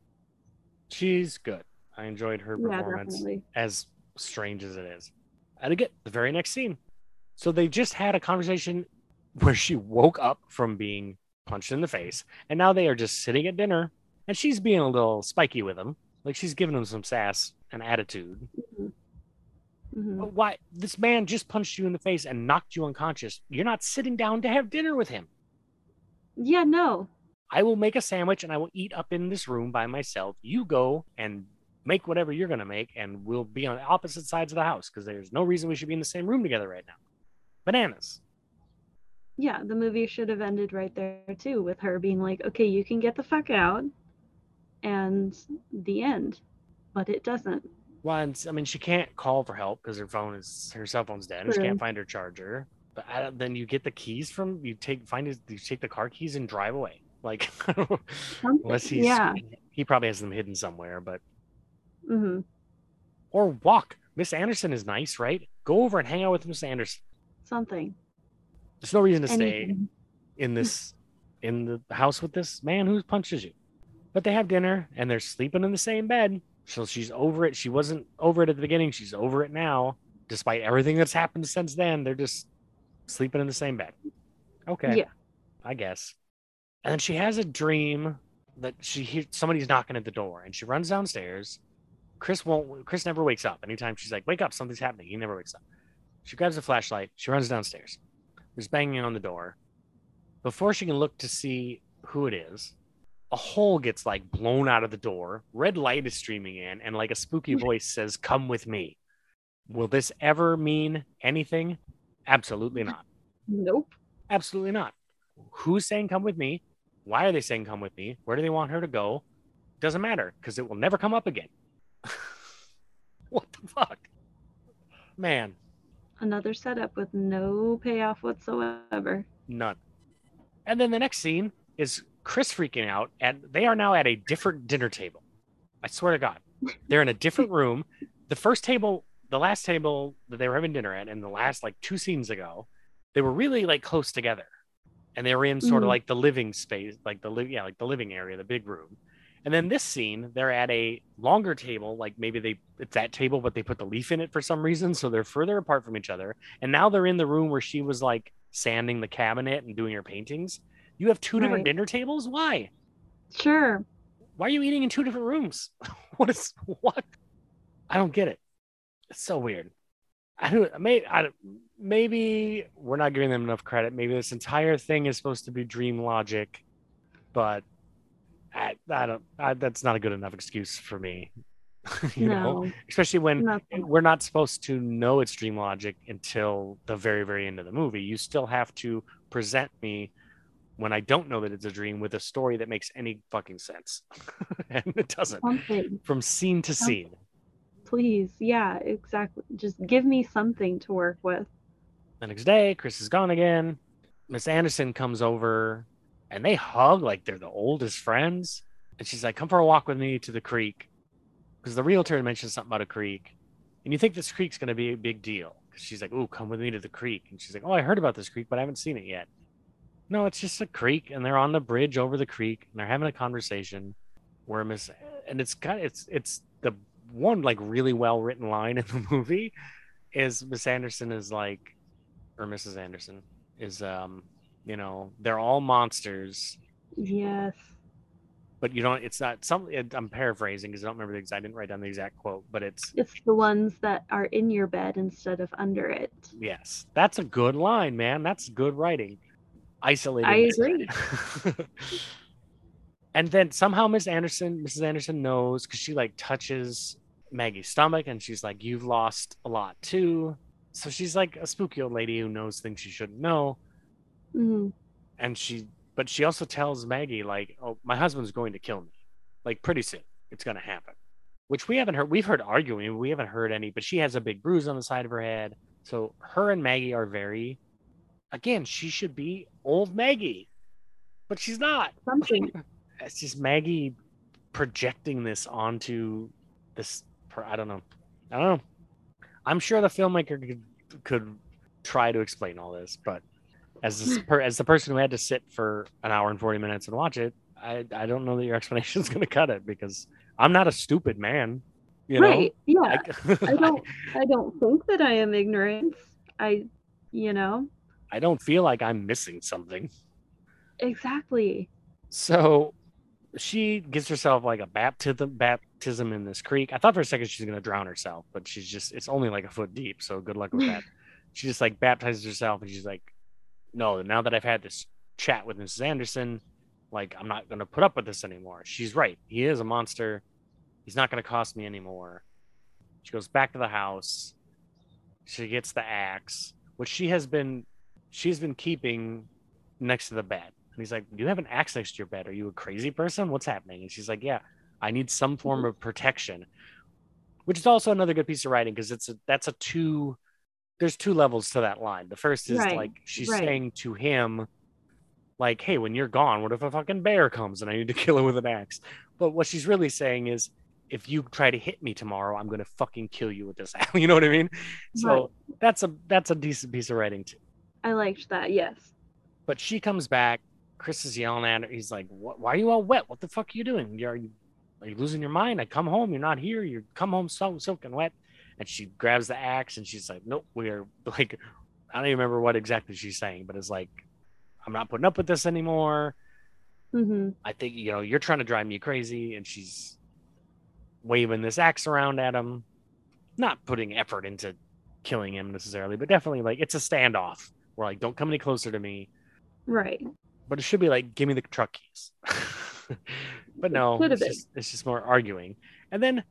she's good. I enjoyed her performance as strange as it is. And again, the very next scene. So they just had a conversation where she woke up from being punched in the face, and now they are just sitting at dinner, and she's being a little spiky with him. Like she's giving him some sass and attitude. Mhm. But why? This man just punched you in the face and knocked you unconscious. You're not sitting down to have dinner with him. yeah no I will make a sandwich and I will eat up in this room by myself. You go and make whatever you're going to make, and we'll be on opposite sides of the house because there's no reason we should be in the same room together right now. Bananas. yeah the movie should have ended right there too with her being like okay you can get the fuck out and the end but it doesn't Once, I mean, she can't call for help because her phone is her cell phone's dead. and She can't find her charger. But I don't, then you get the keys from you take find his you take the car keys and drive away. Like unless he's yeah he probably has them hidden somewhere. But hmm or walk. Miss Anderson is nice, right? Go over and hang out with Miss Anderson. Something There's no reason to stay in this in the house with this man who punches you. But they have dinner and they're sleeping in the same bed. So she's over it. She wasn't over it at the beginning. She's over it now. Despite everything that's happened since then, they're just sleeping in the same bed. Okay. Yeah. I guess. And then she has a dream that she hears somebody's knocking at the door and she runs downstairs. Chris won't Chris never wakes up. Anytime she's like, wake up, something's happening. He never wakes up. She grabs a flashlight, she runs downstairs. There's banging on the door. Before she can look to see who it is, a hole gets like blown out of the door. Red light is streaming in, and like a spooky hmm. voice says, Come with me. Will this ever mean anything? Absolutely hmm. not. nope Absolutely not. Who's saying come with me? Why are they saying come with me? Where do they want her to go? Doesn't matter because it will never come up again. what the fuck? Man, another setup with no payoff whatsoever none. And then the next scene is Chris freaking out, and they are now at a different dinner table. I swear to God, they're in a different room. The first table, the last table that they were having dinner at, and the last like two scenes ago, they were really like close together, and they were in sort of Mhm. like the living space, like the live, yeah, like the living area, the big room. And then this scene, they're at a longer table, like maybe they it's that table, but they put the leaf in it for some reason, so they're further apart from each other. And now they're in the room where she was like sanding the cabinet and doing her paintings. You have two different dinner tables. Why? Sure. Why are you eating in two different rooms? what is what? I don't get it. It's so weird. I don't. Maybe I, don't- maybe we're not giving them enough credit. Maybe this entire thing is supposed to be dream logic, but I, I don't. I, that's not a good enough excuse for me. you know, especially when Nothing. we're not supposed to know it's dream logic until the very very end of the movie you still have to present me when i don't know that it's a dream with a story that makes any fucking sense and it doesn't Something. from scene to scene Please. Yeah, exactly. Just give me something to work with. the next day chris is gone again miss anderson comes over and they hug like they're the oldest friends. And she's like come for a walk with me to the creek. Because the realtor mentioned something about a creek. And you think this creek's going to be a big deal. 'Cause she's like oh come with me to the creek. And she's like oh i heard about this creek but i haven't seen it yet. No it's just a creek and they're on the bridge over the creek and they're having a conversation where miss and it's kind of it's it's the one like really well written line in the movie is miss anderson is like or mrs anderson is um you know they're all monsters. Yes. but you don't it's not some it, i'm paraphrasing because i don't remember the exact i didn't write down the exact quote but it's It's the ones that are in your bed instead of under it. yes. That's a good line man. That's good writing. Isolated I agree. and then somehow miss anderson mrs anderson knows because she like touches maggie's stomach and she's like you've lost a lot too. So she's like a spooky old lady who knows things she shouldn't know Mhm. and she but she also tells maggie like oh my husband's going to kill me like pretty soon. It's going to happen. Which we haven't heard we've heard arguing we haven't heard any but she has a big bruise on the side of her head. So her and maggie are very again she should be old maggie but she's not. Something. it's just maggie projecting this onto this i don't know. I don't know. I'm sure the filmmaker could, could try to explain all this but as this per, as the person who had to sit for an hour and 40 minutes and watch it i i don't know that your explanation is going to cut it because i'm not a stupid man you know right. Yeah. I, I don't I don't think that I am ignorant. I you know. I don't feel like i'm missing something Exactly. So she gives herself like a baptism baptism in this creek. I thought for a second she's gonna drown herself, but she's just it's only like a foot deep, so good luck with that. she just like baptizes herself and she's like, No, now that I've had this chat with Mrs. Anderson, like I'm not gonna put up with this anymore. She's right. He is a monster. He's not gonna cost me anymore. She goes back to the house. She gets the axe, which she has been she's been keeping next to the bed. And he's like, You have an axe next to your bed. Are you a crazy person? What's happening? And she's like, Yeah, I need some form mm-hmm. of protection. Which is also another good piece of writing because it's a that's a two there's two levels to that line. The first is Right, like she's right. saying to him, like, hey, when you're gone, what if a fucking bear comes and I need to kill it with an axe? But what she's really saying is, if you try to hit me tomorrow, I'm gonna fucking kill you with this axe. You know what I mean? So Right. that's a that's a decent piece of writing too. I liked that. Yes. But she comes back. Chris is yelling at her. He's like, what, "Why are you all wet? What the fuck are you doing? Are you are you losing your mind? I come home, you're not here. You come home so soaking wet." And she grabs the axe and she's like, "Nope, we're like, I don't even remember what exactly she's saying, but it's like, I'm not putting up with this anymore. hmm I think you know you're trying to drive me crazy." And she's waving this axe around at him, not putting effort into killing him necessarily, but definitely like it's a standoff. We're like, "Don't come any closer to me." Right. but it should be like give me the truck keys but no it's just, it's just more arguing and then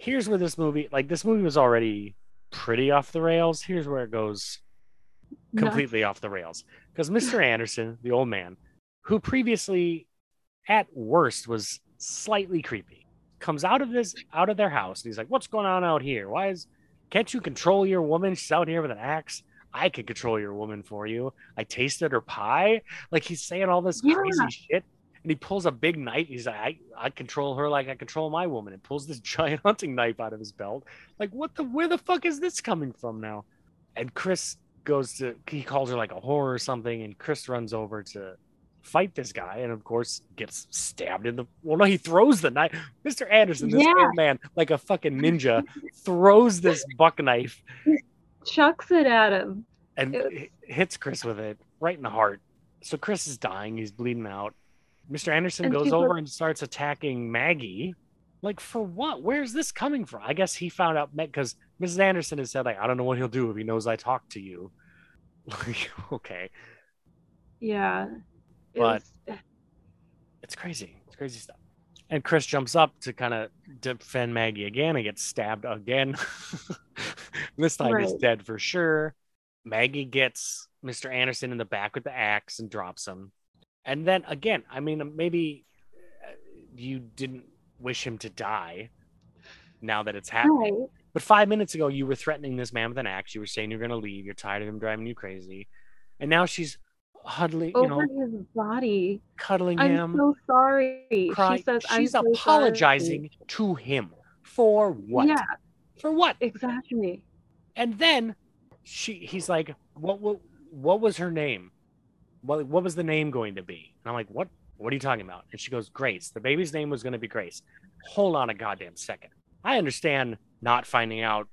here's where this movie like this movie was already pretty off the rails. Here's where it goes completely off the rails. Because mr anderson the old man who previously at worst was slightly creepy comes out of this out of their house and he's like what's going on out here? Why is can't you control your woman? She's out here with an axe. I can control your woman for you. I tasted her pie. Like he's saying all this crazy shit and he pulls a big knife. He's like, I, I control her like I control my woman, and pulls this giant hunting knife out of his belt. Like, what the? Where the fuck is this coming from now? And Chris goes to he calls her like a whore or something, and Chris runs over to fight this guy, and of course gets stabbed in the. Well, no, he throws the knife. Mr. Anderson, this Yeah. old man, like a fucking ninja, throws this buck knife Chucks it at him. and It was- hits Chris with it right in the heart. So Chris is dying. He's bleeding out. Mr. Anderson And goes people- over and starts attacking Maggie. Like for what? Where's this coming from? I guess he found out because Mrs. Anderson has said like, I don't know what he'll do if he knows I talked to you. Like, okay, Yeah. It But- was, eh. it's crazy. It's crazy stuff. And Chris jumps up to kind of defend Maggie again and gets stabbed again. this time he's dead for sure. Maggie gets Mr. Anderson in the back with the axe and drops him. And then again, I mean, maybe uh, you didn't wish him to die now that it's happening. right. But five minutes ago, you were threatening this man with an axe. You were saying you're going to leave. You're tired of him driving you crazy. And now she's huddling, you Over know, his body. cuddling him. I'm him. so sorry. crying. She says, I'm she's so sorry." apologizing to him for what? Yeah, For what? exactly. And then she he's like, what what what was her name? What what was the name going to be? And I'm like, what what are you talking about? And she goes, Grace. The baby's name was going to be Grace. Hold on a goddamn second. I understand not finding out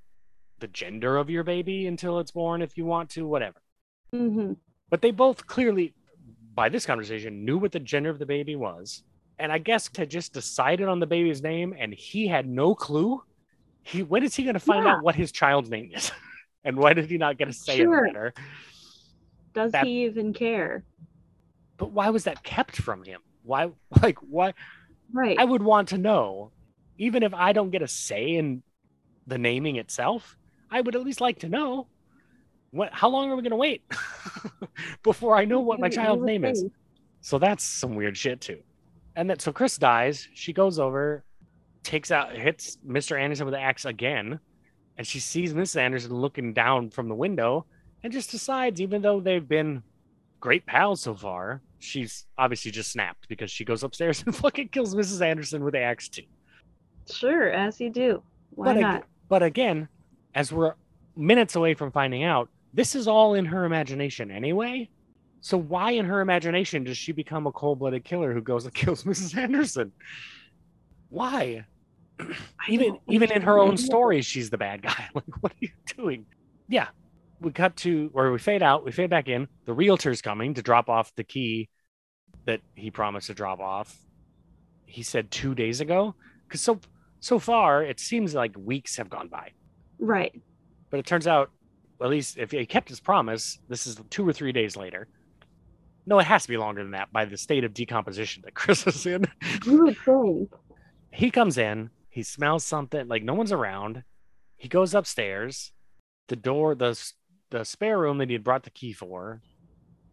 the gender of your baby until it's born if you want to, whatever. hmm But they both clearly, by this conversation, knew what the gender of the baby was. And I guess had just decided on the baby's name and he had no clue. He when is he gonna find Yeah. out what his child's name is? and why did he not get a say in the matter? Does That- he even care? But why was that kept from him? Why like why Right. I would want to know, even if I don't get a say in the naming itself, I would at least like to know. What how long are we gonna wait before I know what my child's name is? So that's some weird shit too. And then so Chris dies. She goes over, takes out, hits Mr. Anderson with the axe again, and she sees Mrs. Anderson looking down from the window, and just decides, even though they've been great pals so far, she's obviously just snapped because she goes upstairs and fucking kills Mrs. Anderson with the axe too. Sure, as you do. Why but, ag- not? but again, as we're minutes away from finding out, this is all in her imagination anyway. So why in her imagination does she become a cold-blooded killer who goes and kills Mrs. Anderson? Why? Even even in her own story, she's the bad guy. Like, what are you doing? Yeah. We cut to where we fade out, we fade back in. The realtor's coming to drop off the key that he promised to drop off. He said two days ago. Because so so far it seems like weeks have gone by. Right. But it turns out, at least if he kept his promise, this is two or three days later. No, it has to be longer than that by the state of decomposition that Chris is in. You would think. he comes in, he smells something like no one's around. He goes upstairs. The door, the the spare room that he had brought the key for,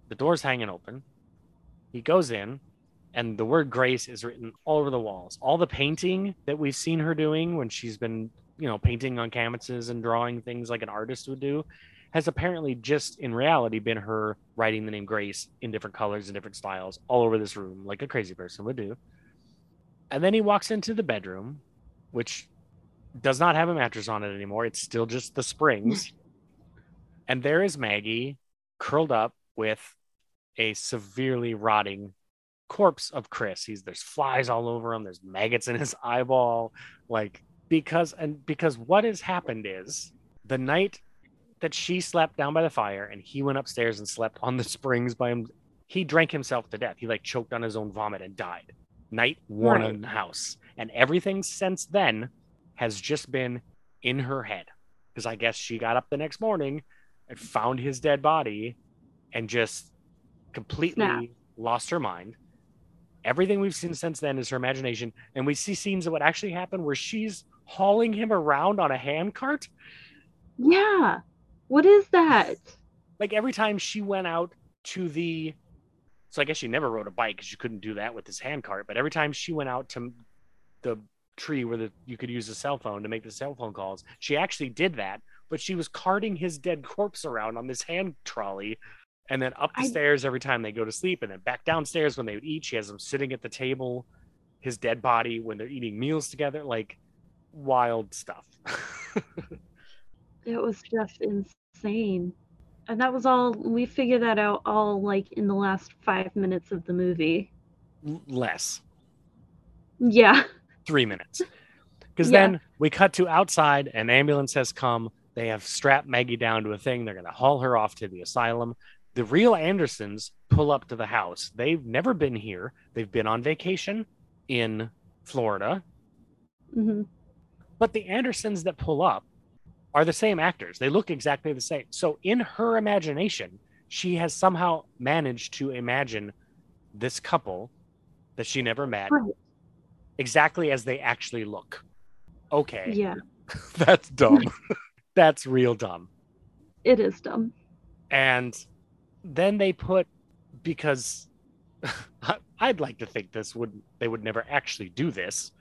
the door's hanging open. He goes in, and the word grace is written all over the walls. All the painting that we've seen her doing when she's been, you know, painting on canvases and drawing things like an artist would do, has apparently just in reality been her writing the name Grace in different colors and different styles all over this room, like a crazy person would do. And then he walks into the bedroom, which does not have a mattress on it anymore. It's still just the springs. and there is Maggie curled up with a severely rotting corpse of Chris. He's there's flies all over him, there's maggots in his eyeball. Like because and because what has happened is the night that she slept down by the fire and he went upstairs and slept on the springs by him he drank himself to death. He like choked on his own vomit and died. Night one Right. in the house. And everything since then has just been in her head. Because I guess she got up the next morning and found his dead body and just completely Snap. lost her mind. Everything we've seen since then is her imagination. And we see scenes of what actually happened where she's hauling him around on a hand cart. Yeah. What is that? Like every time she went out to the. So I guess she never rode a bike because you couldn't do that with this hand cart. But every time she went out to the tree where the, you could use a cell phone to make the cell phone calls, she actually did that. But she was carting his dead corpse around on this hand trolley and then up the I- stairs every time they go to sleep, and then back downstairs when they would eat. She has them sitting at the table, his dead body when they're eating meals together, like wild stuff. It was just insane. And that was all we figured that out all like in the last five minutes of the movie. Less Yeah. three minutes, because Yeah. then we cut to outside. An ambulance has come. They have strapped Maggie down to a thing. They're going to haul her off to the asylum. The real Andersons pull up to the house. They've never been here. They've been on vacation in Florida. hmm But the Andersons that pull up are the same actors. They look exactly the same. So in her imagination, she has somehow managed to imagine this couple that she never met Right. exactly as they actually look. Okay. Yeah. That's dumb. That's real dumb. It is dumb. And then they put because I'd like to think this would they would never actually do this.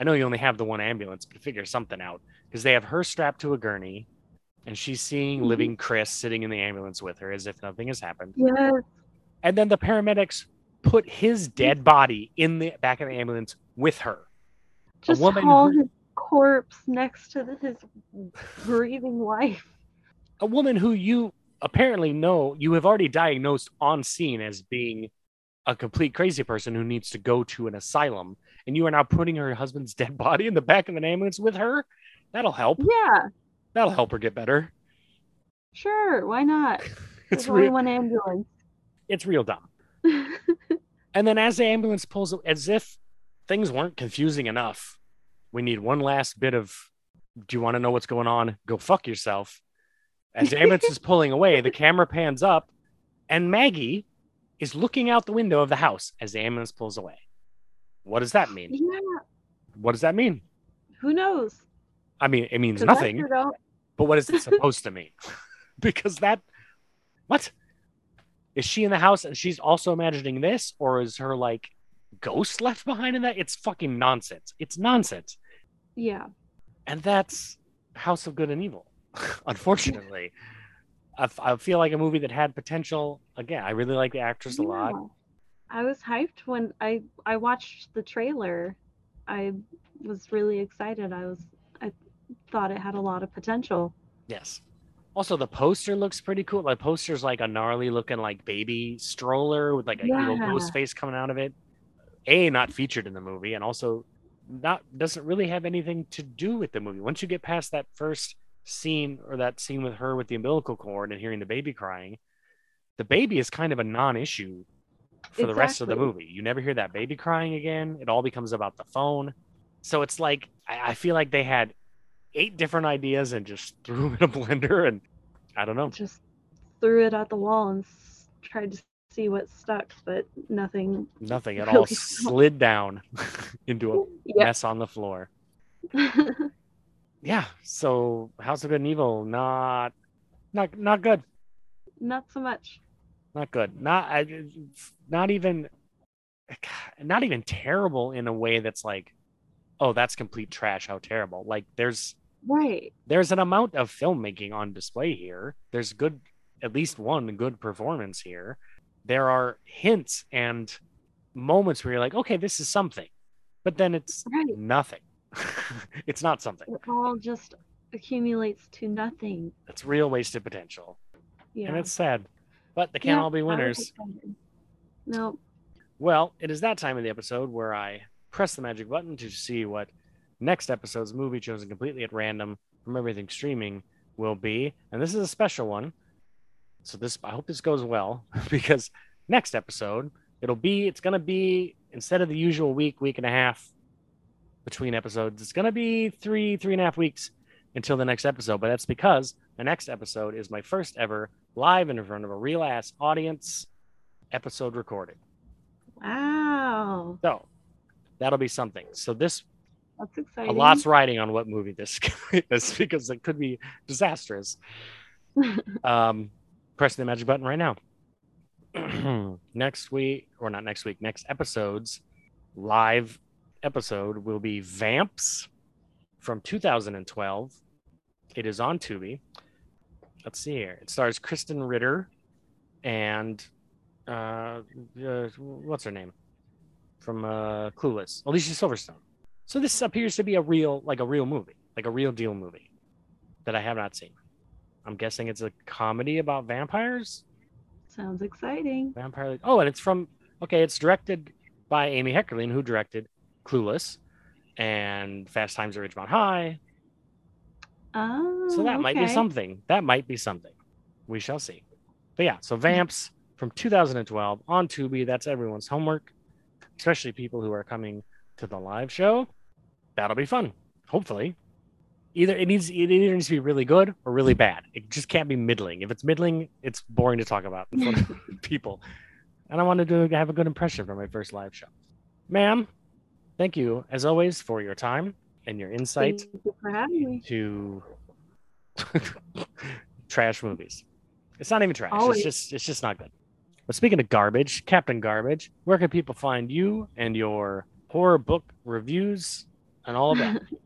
I know you only have the one ambulance, but figure something out because they have her strapped to a gurney, and she's seeing Mhm. living Chris sitting in the ambulance with her as if nothing has happened. Yes. And then the paramedics put his dead body in the back of the ambulance with her. Just woman haul who- his corpse next to his breathing wife. a woman who you apparently know you have already diagnosed on scene as being a complete crazy person who needs to go to an asylum and you are now putting her husband's dead body in the back of an ambulance with her that'll help Yeah. that'll help her get better Sure. Why not? it's There's only real one ambulance. it's real dumb and then as the ambulance pulls as if things weren't confusing enough we need one last bit of do you want to know what's going on? Go fuck yourself. As the ambulance is pulling away the camera pans up and maggie is looking out the window of the house as the ambulance pulls away. What does that mean? Yeah. what does that mean? Who knows? i mean it means nothing but what is it supposed to mean? Because that what? Is she in the house and she's also imagining this or is her like ghost left behind in that? It's fucking nonsense. It's nonsense Yeah. and that's house of good and evil unfortunately I, f- I feel like a movie that had potential again i really like the actress a lot I was hyped when I I watched the trailer. I was really excited. I was I thought it had a lot of potential. yes also the poster looks pretty cool the poster's like a gnarly looking like baby stroller with like a evil ghost face coming out of it a not featured in the movie and also not doesn't really have anything to do with the movie. Once you get past that first scene or that scene with her with the umbilical cord and hearing the baby crying the baby is kind of a non-issue for the rest of the movie. You never hear that baby crying again. It all becomes about the phone. So it's like i, I feel like they had eight different ideas and just threw them in a blender and i don't know. Just threw it at the wall and tried to see what stuck, but nothing. nothing it Really all slid down into a Yeah. mess on the floor yeah so house of good and evil not not not good Not so much. not good not not even not even terrible in a way that's like oh that's complete trash how terrible like there's Right. there's an amount of filmmaking on display here there's good at least one good performance here there are hints and moments where you're like okay this is something but then it's Right. nothing it's not something It all just accumulates to nothing. it's real wasted potential Yeah. and it's sad but they can't Yeah, all be winners. No. Well, it is that time of the episode where I press the magic button to see what next episode's movie chosen completely at random from everything streaming will be. And this is a special one. So this I hope this goes well because next episode it'll be it's gonna be instead of the usual week, week and a half between episodes, it's gonna be three, three and a half weeks until the next episode. But that's because the next episode is my first ever live in front of a real ass audience episode recorded. Wow. So that'll be something. So this That's exciting. a lot's riding on what movie this is because it could be disastrous. um, press the magic button right now. next week, or not next week, next episode's live episode will be Vamps from 2012. It is on Tubi. Let's see here. It stars Krysten Ritter and uh, uh, what's her name from uh, Clueless, Alicia Silverstone. So this appears to be a real, like a real movie, like a real deal movie that I have not seen. I'm guessing it's a comedy about vampires. Sounds exciting. Vampire. Oh, and it's from okay. It's directed by Amy Heckerling, who directed Clueless and Fast Times at Ridgemont High. Oh, So that oh, might be something. That might be something. We shall see. But yeah, so Vamps from 2012 on Tubi. That's everyone's homework, especially people who are coming to the live show. That'll be fun. Hopefully, either it needs it either needs to be really good or really bad. It just can't be middling. If it's middling, it's boring to talk about in front of people. And I wanted to have a good impression for my first live show. Ma'am, thank you as always for your time and your insight you for having me. to trash movies. It's not even trash. Always. It's just it's just not good. But speaking of garbage, Captain Garbage, where can people find you and your horror book reviews and all of that?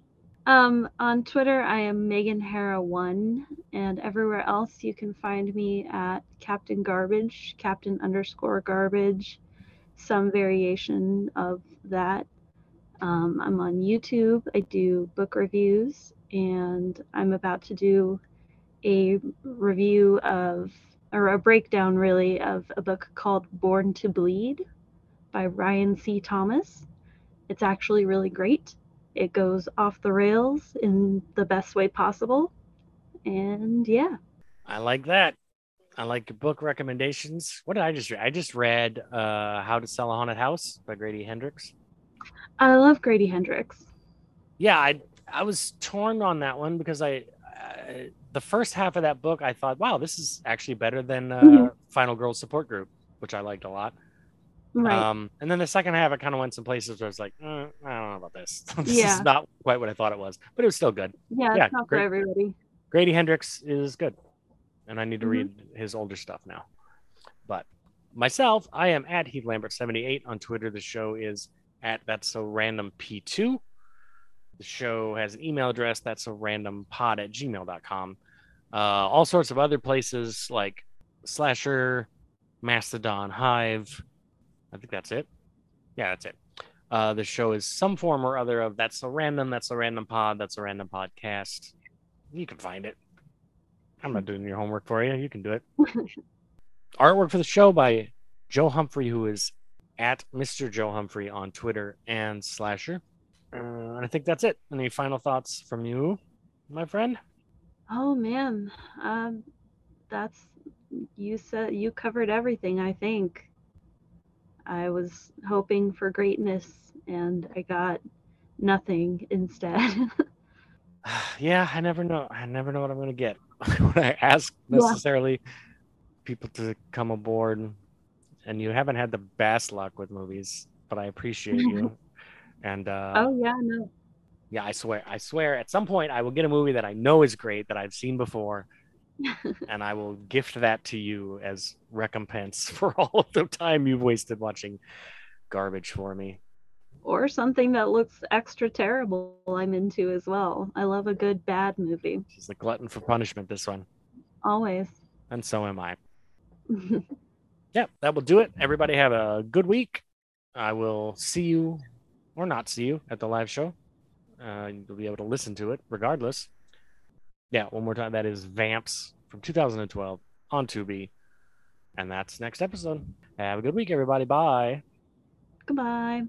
Um, on Twitter, I am Megan Hara one, and everywhere else you can find me at Captain Garbage, Captain underscore Garbage, some variation of that. Um, I'm on YouTube. I do book reviews, and I'm about to do a review of, or a breakdown really, of a book called Born to Bleed by Ryan C. Thomas. It's actually really great it goes off the rails in the best way possible. And yeah, I like that. I like your book recommendations. What did I just read? I just read uh, How to Sell a Haunted House by Grady Hendrix. I love Grady Hendrix. Yeah, I I was torn on that one because I uh, the first half of that book I thought, wow, this is actually better than uh, Mhm. Final Girls Support Group, which I liked a lot. Right. Um, and then the second half, it kind of went some places where I was like, uh, I don't know about this. this Yeah. is not quite what I thought it was, but it was still good. yeah, yeah, it's not for everybody. Grady Hendrix is good, and I need to Mhm. read his older stuff now. But myself, I am at Heath Lambert seventy eight on Twitter. The show is at that's so random p two. The show has an email address that's so random pod at gmail.com. Uh, all sorts of other places like Slasher, Mastodon, Hive. I think that's it. Yeah, that's it. Uh, the show is some form or other of that's a random, that's a random pod, that's a random podcast. You can find it. I'm not doing your homework for you. You can do it. Artwork for the show by Joe Humphrey, who is at Mr. Joe Humphrey on Twitter and Slasher. Uh, and I think that's it. Any final thoughts from you, my friend? Oh man, um, that's you said you covered everything. I think I was hoping for greatness, and I got nothing instead. yeah, I never know. I never know what I'm going to get when I ask Yeah. necessarily people to come aboard. And you haven't had the best luck with movies, but I appreciate you. And uh, oh yeah, no. yeah, I swear, I swear, at some point I will get a movie that I know is great that I've seen before, and I will gift that to you as recompense for all of the time you've wasted watching garbage for me. or something that looks extra terrible I'm into as well. I love a good bad movie. She's a glutton for punishment. This one, Always. and so am I. yeah, that will do it. Everybody have a good week. I will see you or not see you at the live show. Uh, you'll be able to listen to it regardless. Yeah, one more time. That is Vamps from 2012 on Tubi. And that's next episode. Have a good week, everybody. Bye. Goodbye.